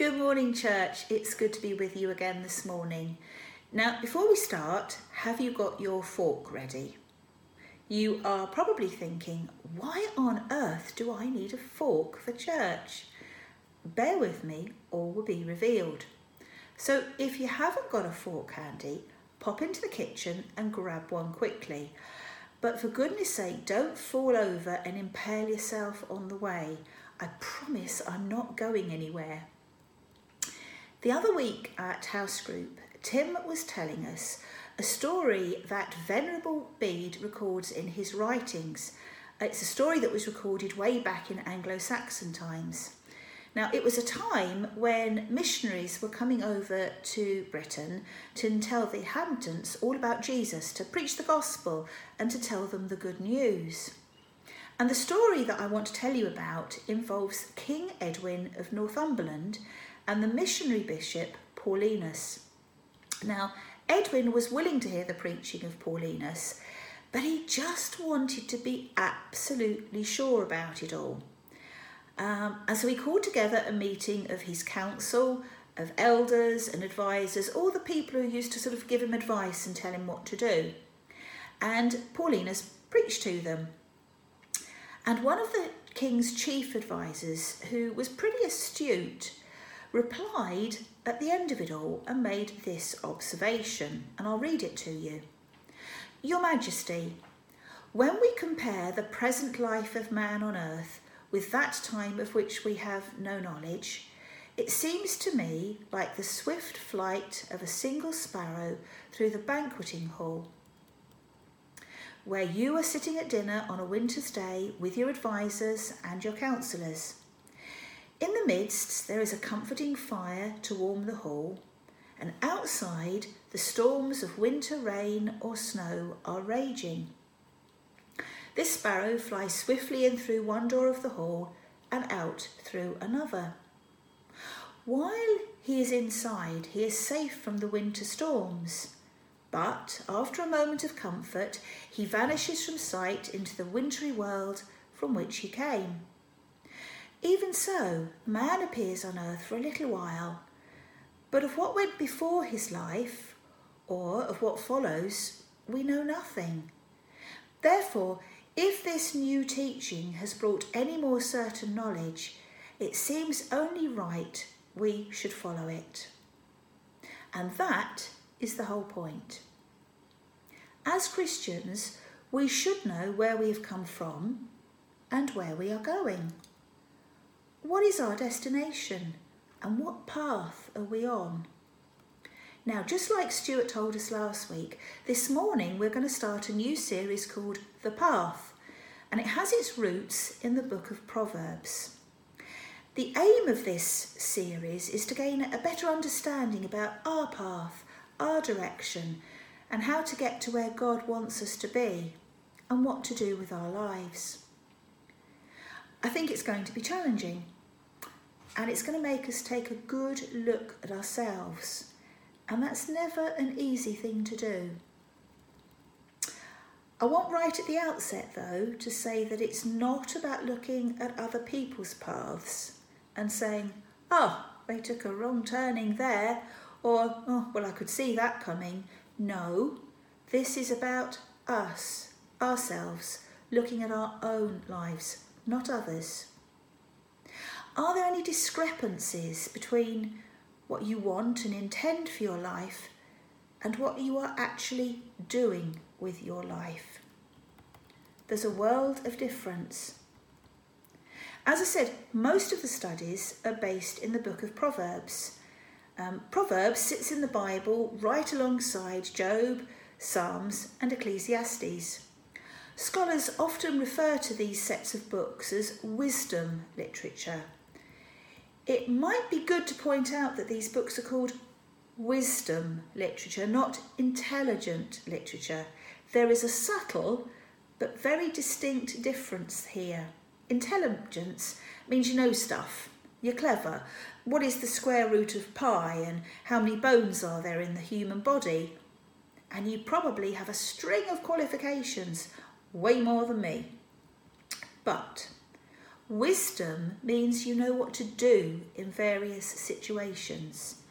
Good morning, church. It's good to be with you again this morning. Now, before we start, have you got your fork ready? You are probably thinking, why on earth do I need a fork for church? Bear with me, all will be revealed. So, if you haven't got a fork handy, pop into the kitchen and grab one quickly. But for goodness sake, don't fall over and impale yourself on the way. I promise I'm not going anywhere. The other week at House Group, Tim was telling us a story that Venerable Bede records in his writings. It's a story that was recorded way back in Anglo Saxon times. Now, it was a time when missionaries were coming over to Britain to tell the inhabitants all about Jesus, to preach the gospel, and to tell them the good news. And the story that I want to tell you about involves King Edwin of Northumberland and the missionary bishop Paulinus. Now, Edwin was willing to hear the preaching of Paulinus, but he just wanted to be absolutely sure about it all. Um, and so he called together a meeting of his council, of elders and advisors, all the people who used to sort of give him advice and tell him what to do. And Paulinus preached to them. And one of the king's chief advisors, who was pretty astute, replied at the end of it all and made this observation, and I'll read it to you. Your Majesty, when we compare the present life of man on earth with that time of which we have no knowledge, it seems to me like the swift flight of a single sparrow through the banqueting hall. Where you are sitting at dinner on a winter's day with your advisers and your counsellors. In the midst, there is a comforting fire to warm the hall, and outside, the storms of winter rain or snow are raging. This sparrow flies swiftly in through one door of the hall and out through another. While he is inside, he is safe from the winter storms. But after a moment of comfort, he vanishes from sight into the wintry world from which he came. Even so, man appears on earth for a little while, but of what went before his life, or of what follows, we know nothing. Therefore, if this new teaching has brought any more certain knowledge, it seems only right we should follow it. And that is the whole point. As Christians, we should know where we have come from and where we are going. What is our destination and what path are we on? Now, just like Stuart told us last week, this morning we're going to start a new series called The Path, and it has its roots in the book of Proverbs. The aim of this series is to gain a better understanding about our path, our direction, and how to get to where God wants us to be, and what to do with our lives. I think it's going to be challenging and it's going to make us take a good look at ourselves. And that's never an easy thing to do. I want right at the outset, though, to say that it's not about looking at other people's paths and saying, oh, they took a wrong turning there, or, oh, well, I could see that coming. No, this is about us, ourselves, looking at our own lives, not others. Are there any discrepancies between what you want and intend for your life and what you are actually doing with your life? There's a world of difference. As I said, most of the studies are based in the book of Proverbs. Um, Proverbs sits in the Bible right alongside Job, Psalms, and Ecclesiastes. Scholars often refer to these sets of books as wisdom literature. It might be good to point out that these books are called wisdom literature, not intelligent literature. There is a subtle but very distinct difference here. Intelligence means you know stuff, you're clever. What is the square root of pi and how many bones are there in the human body? And you probably have a string of qualifications, way more than me. But Wisdom means you know what to do in various situations.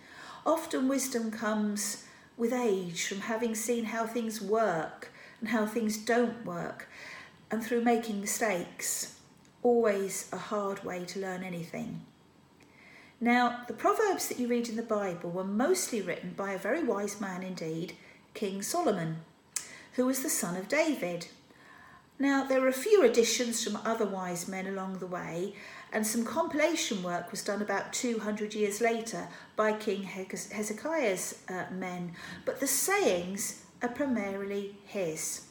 Often, wisdom comes with age from having seen how things work and how things don't work, and through making mistakes. Always a hard way to learn anything. Now, the Proverbs that you read in the Bible were mostly written by a very wise man indeed, King Solomon, who was the son of David. Now, there were a few additions from other wise men along the way, and some compilation work was done about 200 years later by King Hezekiah's uh, men, but the sayings are primarily his.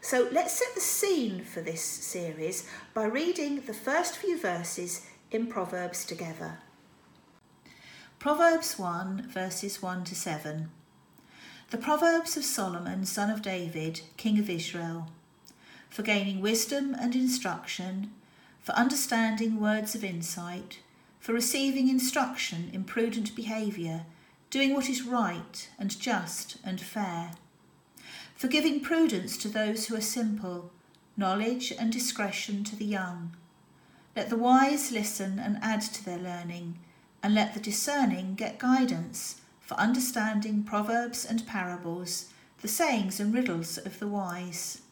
So let's set the scene for this series by reading the first few verses in Proverbs together. Proverbs 1, verses 1 to 7. The Proverbs of Solomon, son of David, king of Israel, for gaining wisdom and instruction, for understanding words of insight, for receiving instruction in prudent behaviour, doing what is right and just and fair, for giving prudence to those who are simple, knowledge and discretion to the young. Let the wise listen and add to their learning and let the discerning get guidance for understanding proverbs and parables, the sayings and riddles of the wise.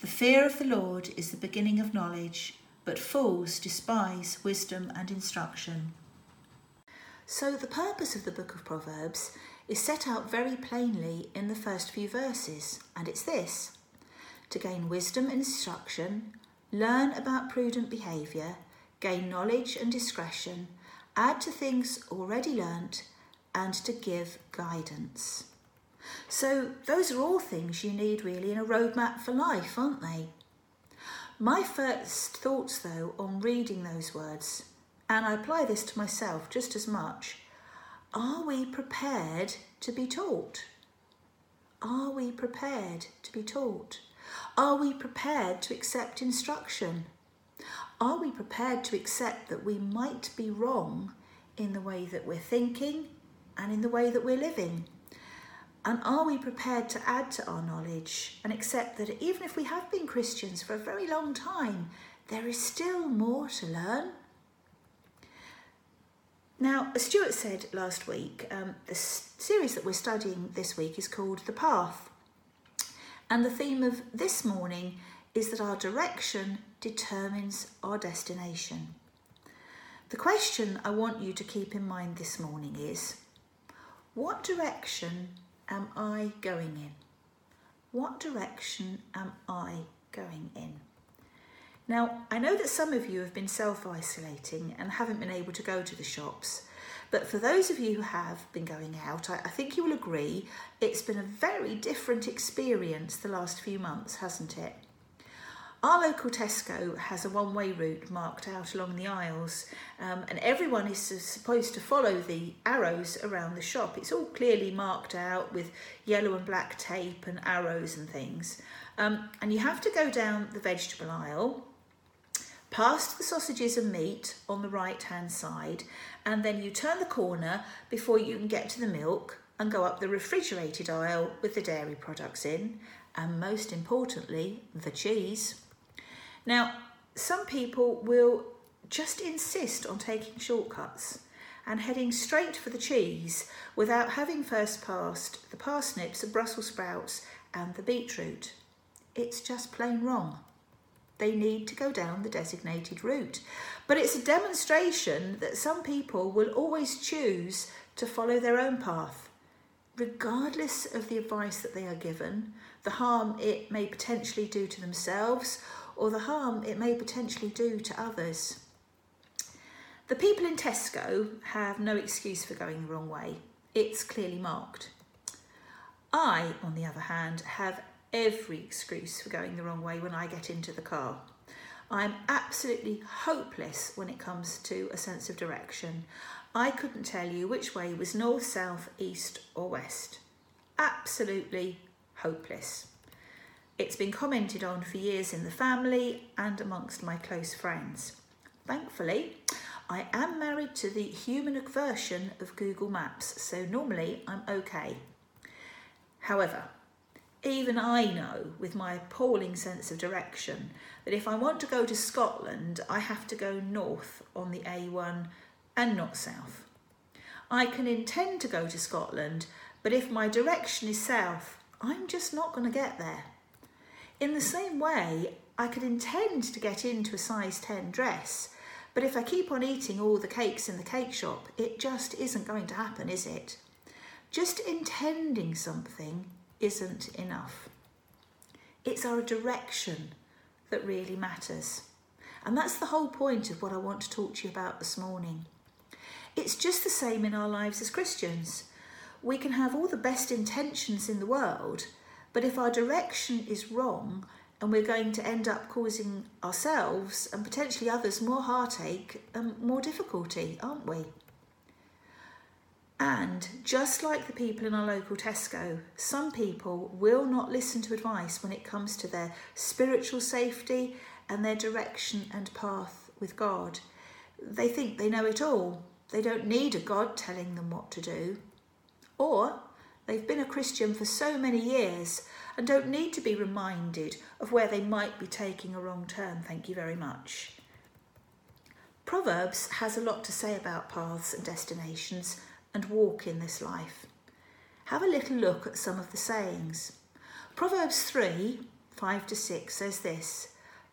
The fear of the Lord is the beginning of knowledge, but fools despise wisdom and instruction. So, the purpose of the book of Proverbs is set out very plainly in the first few verses, and it's this to gain wisdom and instruction, learn about prudent behaviour, gain knowledge and discretion, add to things already learnt, and to give guidance. So, those are all things you need really in a roadmap for life, aren't they? My first thoughts, though, on reading those words, and I apply this to myself just as much are we prepared to be taught? Are we prepared to be taught? Are we prepared to accept instruction? Are we prepared to accept that we might be wrong in the way that we're thinking and in the way that we're living? And are we prepared to add to our knowledge and accept that even if we have been Christians for a very long time, there is still more to learn? Now, as Stuart said last week, um, the series that we're studying this week is called The Path. And the theme of this morning is that our direction determines our destination. The question I want you to keep in mind this morning is what direction am I going in? What direction am I going in? Now, I know that some of you have been self isolating and haven't been able to go to the shops, but for those of you who have been going out, I, I, think you will agree it's been a very different experience the last few months, hasn't it? Our local Tesco has a one way route marked out along the aisles, um, and everyone is supposed to follow the arrows around the shop. It's all clearly marked out with yellow and black tape and arrows and things. Um, and you have to go down the vegetable aisle, past the sausages and meat on the right hand side, and then you turn the corner before you can get to the milk and go up the refrigerated aisle with the dairy products in, and most importantly, the cheese. Now, some people will just insist on taking shortcuts and heading straight for the cheese without having first passed the parsnips, the Brussels sprouts, and the beetroot. It's just plain wrong. They need to go down the designated route. But it's a demonstration that some people will always choose to follow their own path, regardless of the advice that they are given, the harm it may potentially do to themselves, or the harm it may potentially do to others. The people in Tesco have no excuse for going the wrong way. It's clearly marked. I, on the other hand, have every excuse for going the wrong way when I get into the car. I'm absolutely hopeless when it comes to a sense of direction. I couldn't tell you which way was north, south, east, or west. Absolutely hopeless. It's been commented on for years in the family and amongst my close friends. Thankfully, I am married to the human version of Google Maps, so normally I'm okay. However, even I know with my appalling sense of direction that if I want to go to Scotland, I have to go north on the A1 and not south. I can intend to go to Scotland, but if my direction is south, I'm just not going to get there. In the same way, I could intend to get into a size 10 dress, but if I keep on eating all the cakes in the cake shop, it just isn't going to happen, is it? Just intending something isn't enough. It's our direction that really matters. And that's the whole point of what I want to talk to you about this morning. It's just the same in our lives as Christians. We can have all the best intentions in the world, but if our direction is wrong and we're going to end up causing ourselves and potentially others more heartache and more difficulty, aren't we? And just like the people in our local Tesco, some people will not listen to advice when it comes to their spiritual safety and their direction and path with God. They think they know it all. They don't need a God telling them what to do. Or they've been a Christian for so many years and don't need to be reminded of where they might be taking a wrong turn. Thank you very much. Proverbs has a lot to say about paths and destinations and walk in this life. Have a little look at some of the sayings. Proverbs 3 5 to 6 says this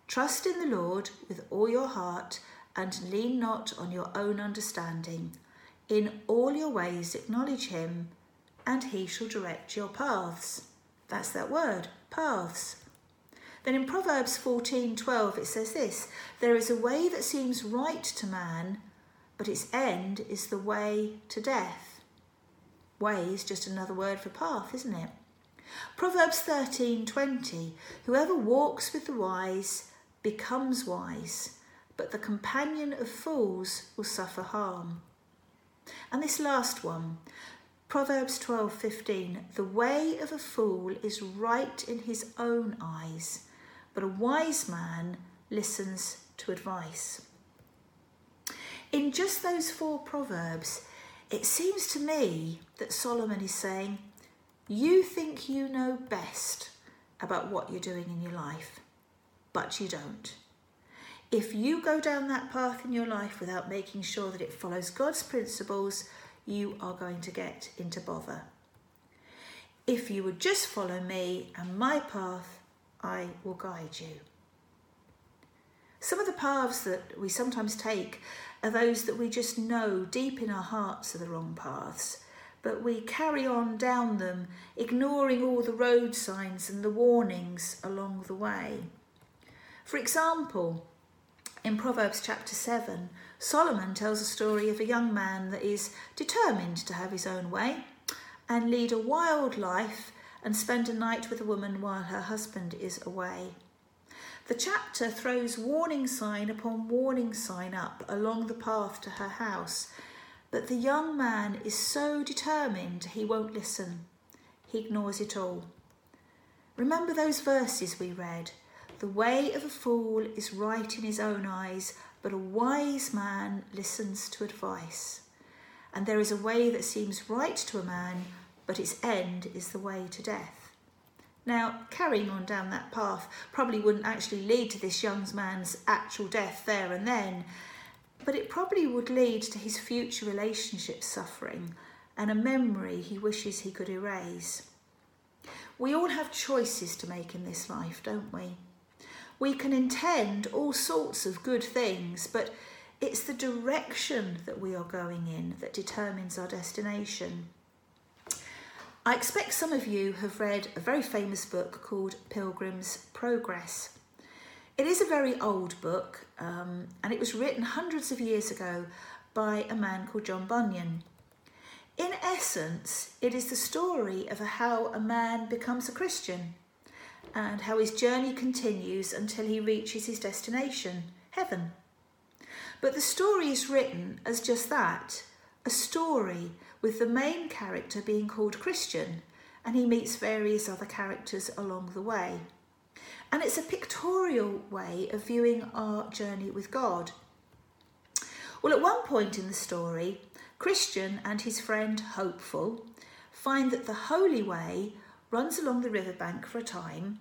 Trust in the Lord with all your heart and lean not on your own understanding. In all your ways acknowledge him, and he shall direct your paths. That's that word, paths. Then in Proverbs 14:12 it says this, there is a way that seems right to man, but its end is the way to death. Way is just another word for path, isn't it? Proverbs 13:20 Whoever walks with the wise becomes wise, but the companion of fools will suffer harm. And this last one, Proverbs 12:15 The way of a fool is right in his own eyes, but a wise man listens to advice. In just those four proverbs, it seems to me that Solomon is saying, You think you know best about what you're doing in your life, but you don't. If you go down that path in your life without making sure that it follows God's principles, you are going to get into bother. If you would just follow me and my path, I will guide you. Some of the paths that we sometimes take are those that we just know deep in our hearts are the wrong paths, but we carry on down them, ignoring all the road signs and the warnings along the way. For example, in Proverbs chapter 7, Solomon tells a story of a young man that is determined to have his own way and lead a wild life and spend a night with a woman while her husband is away. The chapter throws warning sign upon warning sign up along the path to her house, but the young man is so determined he won't listen. He ignores it all. Remember those verses we read? The way of a fool is right in his own eyes, but a wise man listens to advice. And there is a way that seems right to a man, but its end is the way to death. Now, carrying on down that path probably wouldn't actually lead to this young man's actual death there and then, but it probably would lead to his future relationship suffering and a memory he wishes he could erase. We all have choices to make in this life, don't we? We can intend all sorts of good things, but it's the direction that we are going in that determines our destination. I expect some of you have read a very famous book called Pilgrim's Progress. It is a very old book um, and it was written hundreds of years ago by a man called John Bunyan. In essence, it is the story of how a man becomes a Christian and how his journey continues until he reaches his destination, heaven. But the story is written as just that a story with the main character being called Christian, and he meets various other characters along the way. And it's a pictorial way of viewing our journey with God. Well, at one point in the story, Christian and his friend Hopeful find that the holy way runs along the riverbank for a time,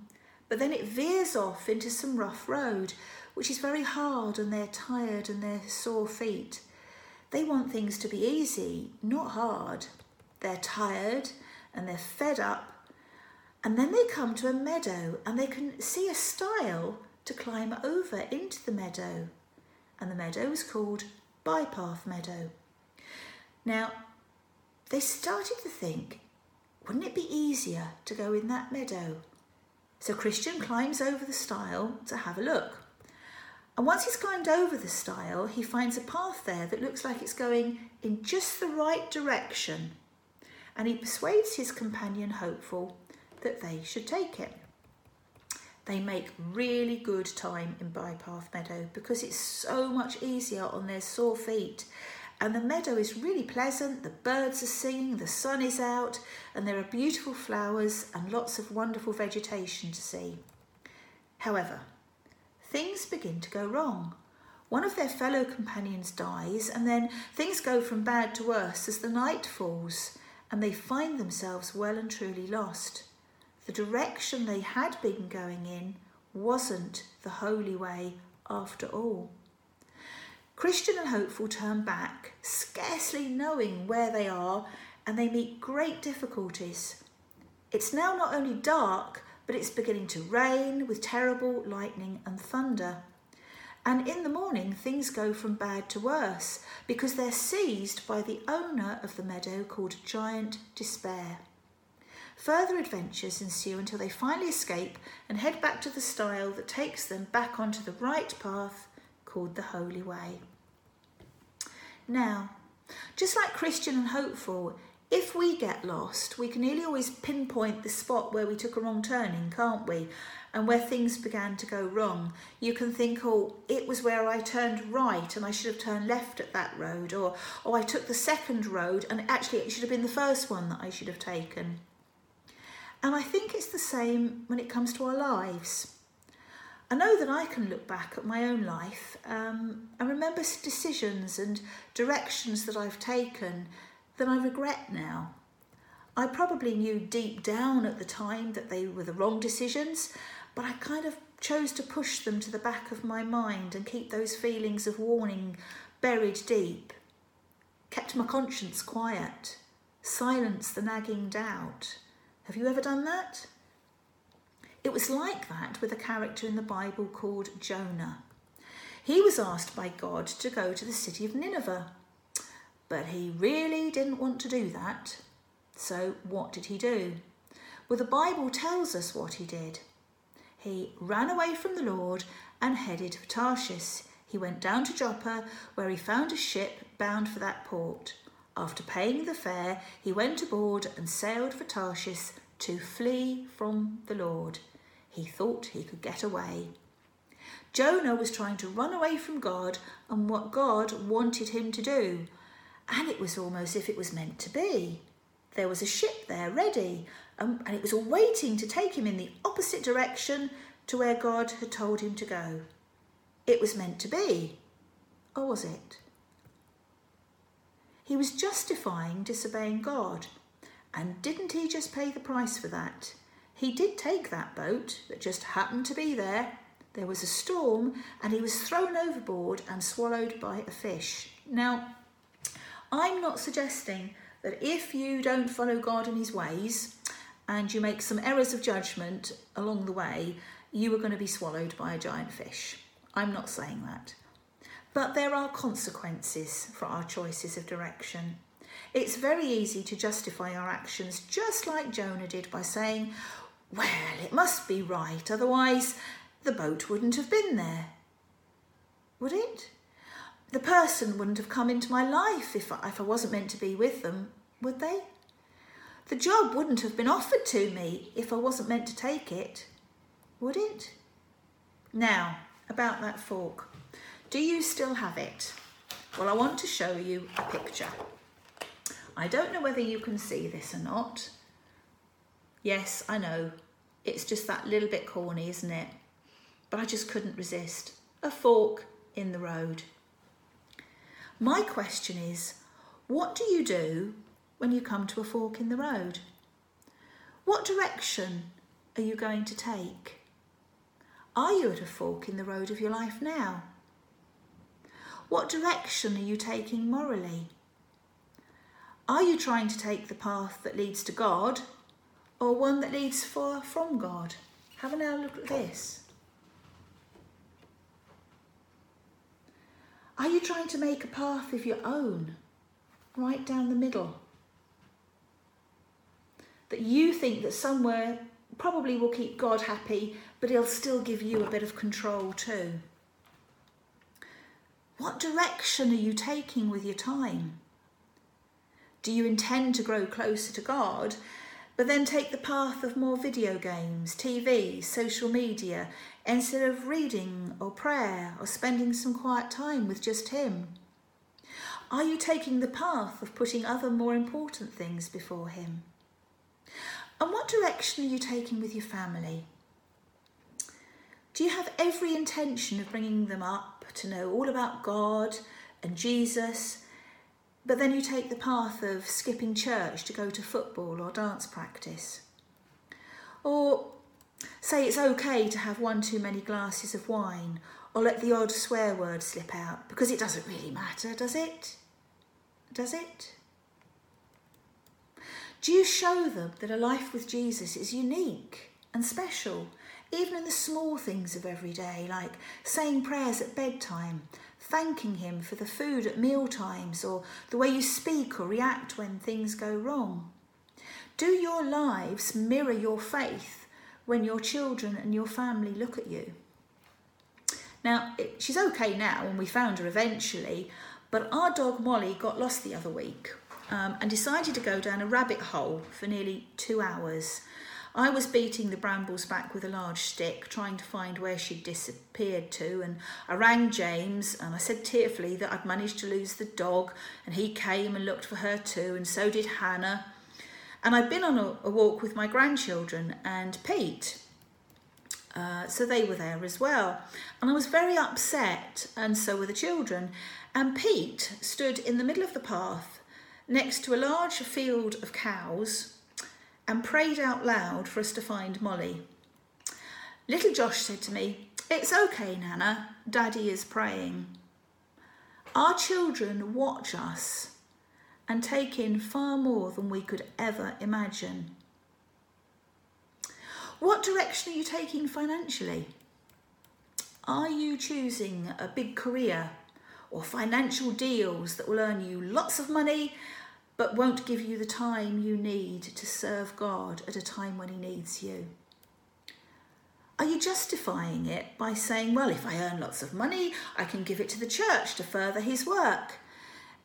but then it veers off into some rough road, which is very hard and they're tired and they're sore feet. They want things to be easy, not hard. They're tired and they're fed up. And then they come to a meadow and they can see a stile to climb over into the meadow. And the meadow is called Bypath Meadow. Now, they started to think, wouldn't it be easier to go in that meadow? So Christian climbs over the stile to have a look. And once he's climbed over the stile, he finds a path there that looks like it's going in just the right direction. And he persuades his companion, Hopeful, that they should take it. They make really good time in Bypath Meadow because it's so much easier on their sore feet. And the meadow is really pleasant, the birds are singing, the sun is out, and there are beautiful flowers and lots of wonderful vegetation to see. However, things begin to go wrong. One of their fellow companions dies, and then things go from bad to worse as the night falls, and they find themselves well and truly lost. The direction they had been going in wasn't the holy way after all. Christian and Hopeful turn back, scarcely knowing where they are, and they meet great difficulties. It's now not only dark, but it's beginning to rain with terrible lightning and thunder. And in the morning, things go from bad to worse because they're seized by the owner of the meadow called Giant Despair. Further adventures ensue until they finally escape and head back to the stile that takes them back onto the right path called the Holy Way. Now, just like Christian and Hopeful, if we get lost, we can nearly always pinpoint the spot where we took a wrong turning, can't we? And where things began to go wrong. You can think, oh, it was where I turned right and I should have turned left at that road, or oh, I took the second road and actually it should have been the first one that I should have taken. And I think it's the same when it comes to our lives. I know that I can look back at my own life um, and remember decisions and directions that I've taken that I regret now. I probably knew deep down at the time that they were the wrong decisions, but I kind of chose to push them to the back of my mind and keep those feelings of warning buried deep. Kept my conscience quiet, silenced the nagging doubt. Have you ever done that? It was like that with a character in the Bible called Jonah. He was asked by God to go to the city of Nineveh, but he really didn't want to do that. So, what did he do? Well, the Bible tells us what he did. He ran away from the Lord and headed for Tarshish. He went down to Joppa, where he found a ship bound for that port. After paying the fare, he went aboard and sailed for Tarshish to flee from the Lord. He thought he could get away. Jonah was trying to run away from God and what God wanted him to do, and it was almost as if it was meant to be. There was a ship there ready, um, and it was waiting to take him in the opposite direction to where God had told him to go. It was meant to be, or was it? He was justifying disobeying God, and didn't he just pay the price for that? He did take that boat that just happened to be there. There was a storm and he was thrown overboard and swallowed by a fish. Now, I'm not suggesting that if you don't follow God and his ways and you make some errors of judgment along the way, you are going to be swallowed by a giant fish. I'm not saying that. But there are consequences for our choices of direction. It's very easy to justify our actions just like Jonah did by saying, well, it must be right, otherwise the boat wouldn't have been there. Would it? The person wouldn't have come into my life if I, if I wasn't meant to be with them, would they? The job wouldn't have been offered to me if I wasn't meant to take it, would it? Now, about that fork. Do you still have it? Well, I want to show you a picture. I don't know whether you can see this or not. Yes, I know, it's just that little bit corny, isn't it? But I just couldn't resist. A fork in the road. My question is what do you do when you come to a fork in the road? What direction are you going to take? Are you at a fork in the road of your life now? What direction are you taking morally? Are you trying to take the path that leads to God or one that leads far from God? Have a now look at this. Are you trying to make a path of your own, right down the middle? That you think that somewhere probably will keep God happy, but he'll still give you a bit of control too. What direction are you taking with your time? Do you intend to grow closer to God, but then take the path of more video games, TV, social media, instead of reading or prayer or spending some quiet time with just Him? Are you taking the path of putting other more important things before Him? And what direction are you taking with your family? Do you have every intention of bringing them up to know all about God and Jesus, but then you take the path of skipping church to go to football or dance practice? Or say it's okay to have one too many glasses of wine or let the odd swear word slip out because it doesn't really matter, does it? Does it? Do you show them that a life with Jesus is unique and special, even in the small things of every day, like saying prayers at bedtime, thanking Him for the food at meal times, or the way you speak or react when things go wrong? Do your lives mirror your faith when your children and your family look at you? Now, it, she's okay now, and we found her eventually, but our dog Molly got lost the other week um, and decided to go down a rabbit hole for nearly two hours. I was beating the brambles back with a large stick, trying to find where she'd disappeared to, and I rang James and I said tearfully that I'd managed to lose the dog, and he came and looked for her too, and so did Hannah. And I'd been on a, a walk with my grandchildren and Pete. Uh, so they were there as well. And I was very upset, and so were the children. And Pete stood in the middle of the path next to a large field of cows and prayed out loud for us to find Molly. Little Josh said to me, It's okay, Nana, Daddy is praying. Our children watch us and take in far more than we could ever imagine. What direction are you taking financially? Are you choosing a big career or financial deals that will earn you lots of money but won't give you the time you need to serve God at a time when He needs you? Are you justifying it by saying, well, if I earn lots of money, I can give it to the church to further His work?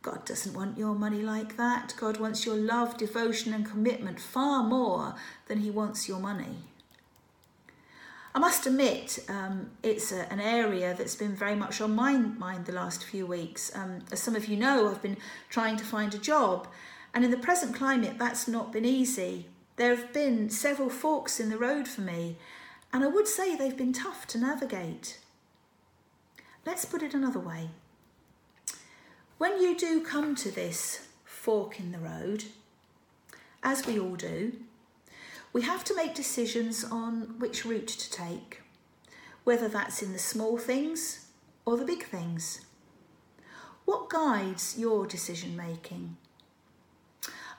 God doesn't want your money like that. God wants your love, devotion, and commitment far more than He wants your money. I must admit, um, it's a, an area that's been very much on my mind the last few weeks. Um, as some of you know, I've been trying to find a job, and in the present climate, that's not been easy. There have been several forks in the road for me, and I would say they've been tough to navigate. Let's put it another way. When you do come to this fork in the road, as we all do, we have to make decisions on which route to take, whether that's in the small things or the big things. What guides your decision making?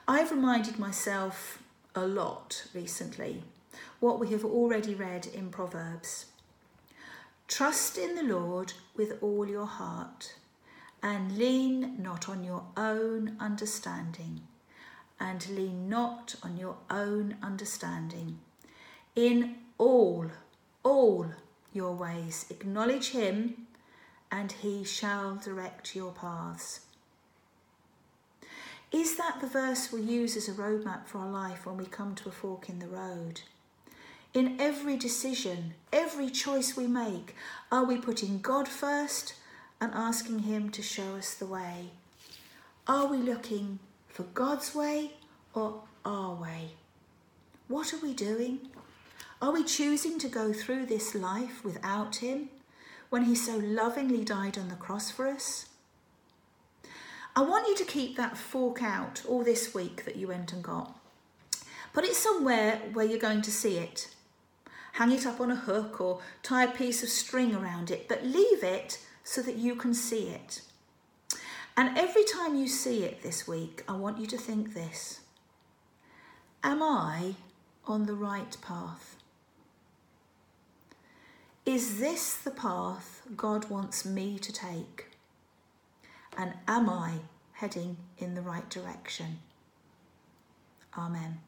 I've reminded myself a lot recently what we have already read in Proverbs. Trust in the Lord with all your heart and lean not on your own understanding and lean not on your own understanding. In all, all your ways, acknowledge him, and he shall direct your paths. Is that the verse we use as a roadmap for our life when we come to a fork in the road? In every decision, every choice we make, are we putting God first and asking Him to show us the way? Are we looking for God's way or our way? What are we doing? Are we choosing to go through this life without Him when He so lovingly died on the cross for us? I want you to keep that fork out all this week that you went and got. Put it somewhere where you're going to see it. Hang it up on a hook or tie a piece of string around it, but leave it so that you can see it. And every time you see it this week, I want you to think this Am I on the right path? Is this the path God wants me to take? And am I heading in the right direction? Amen.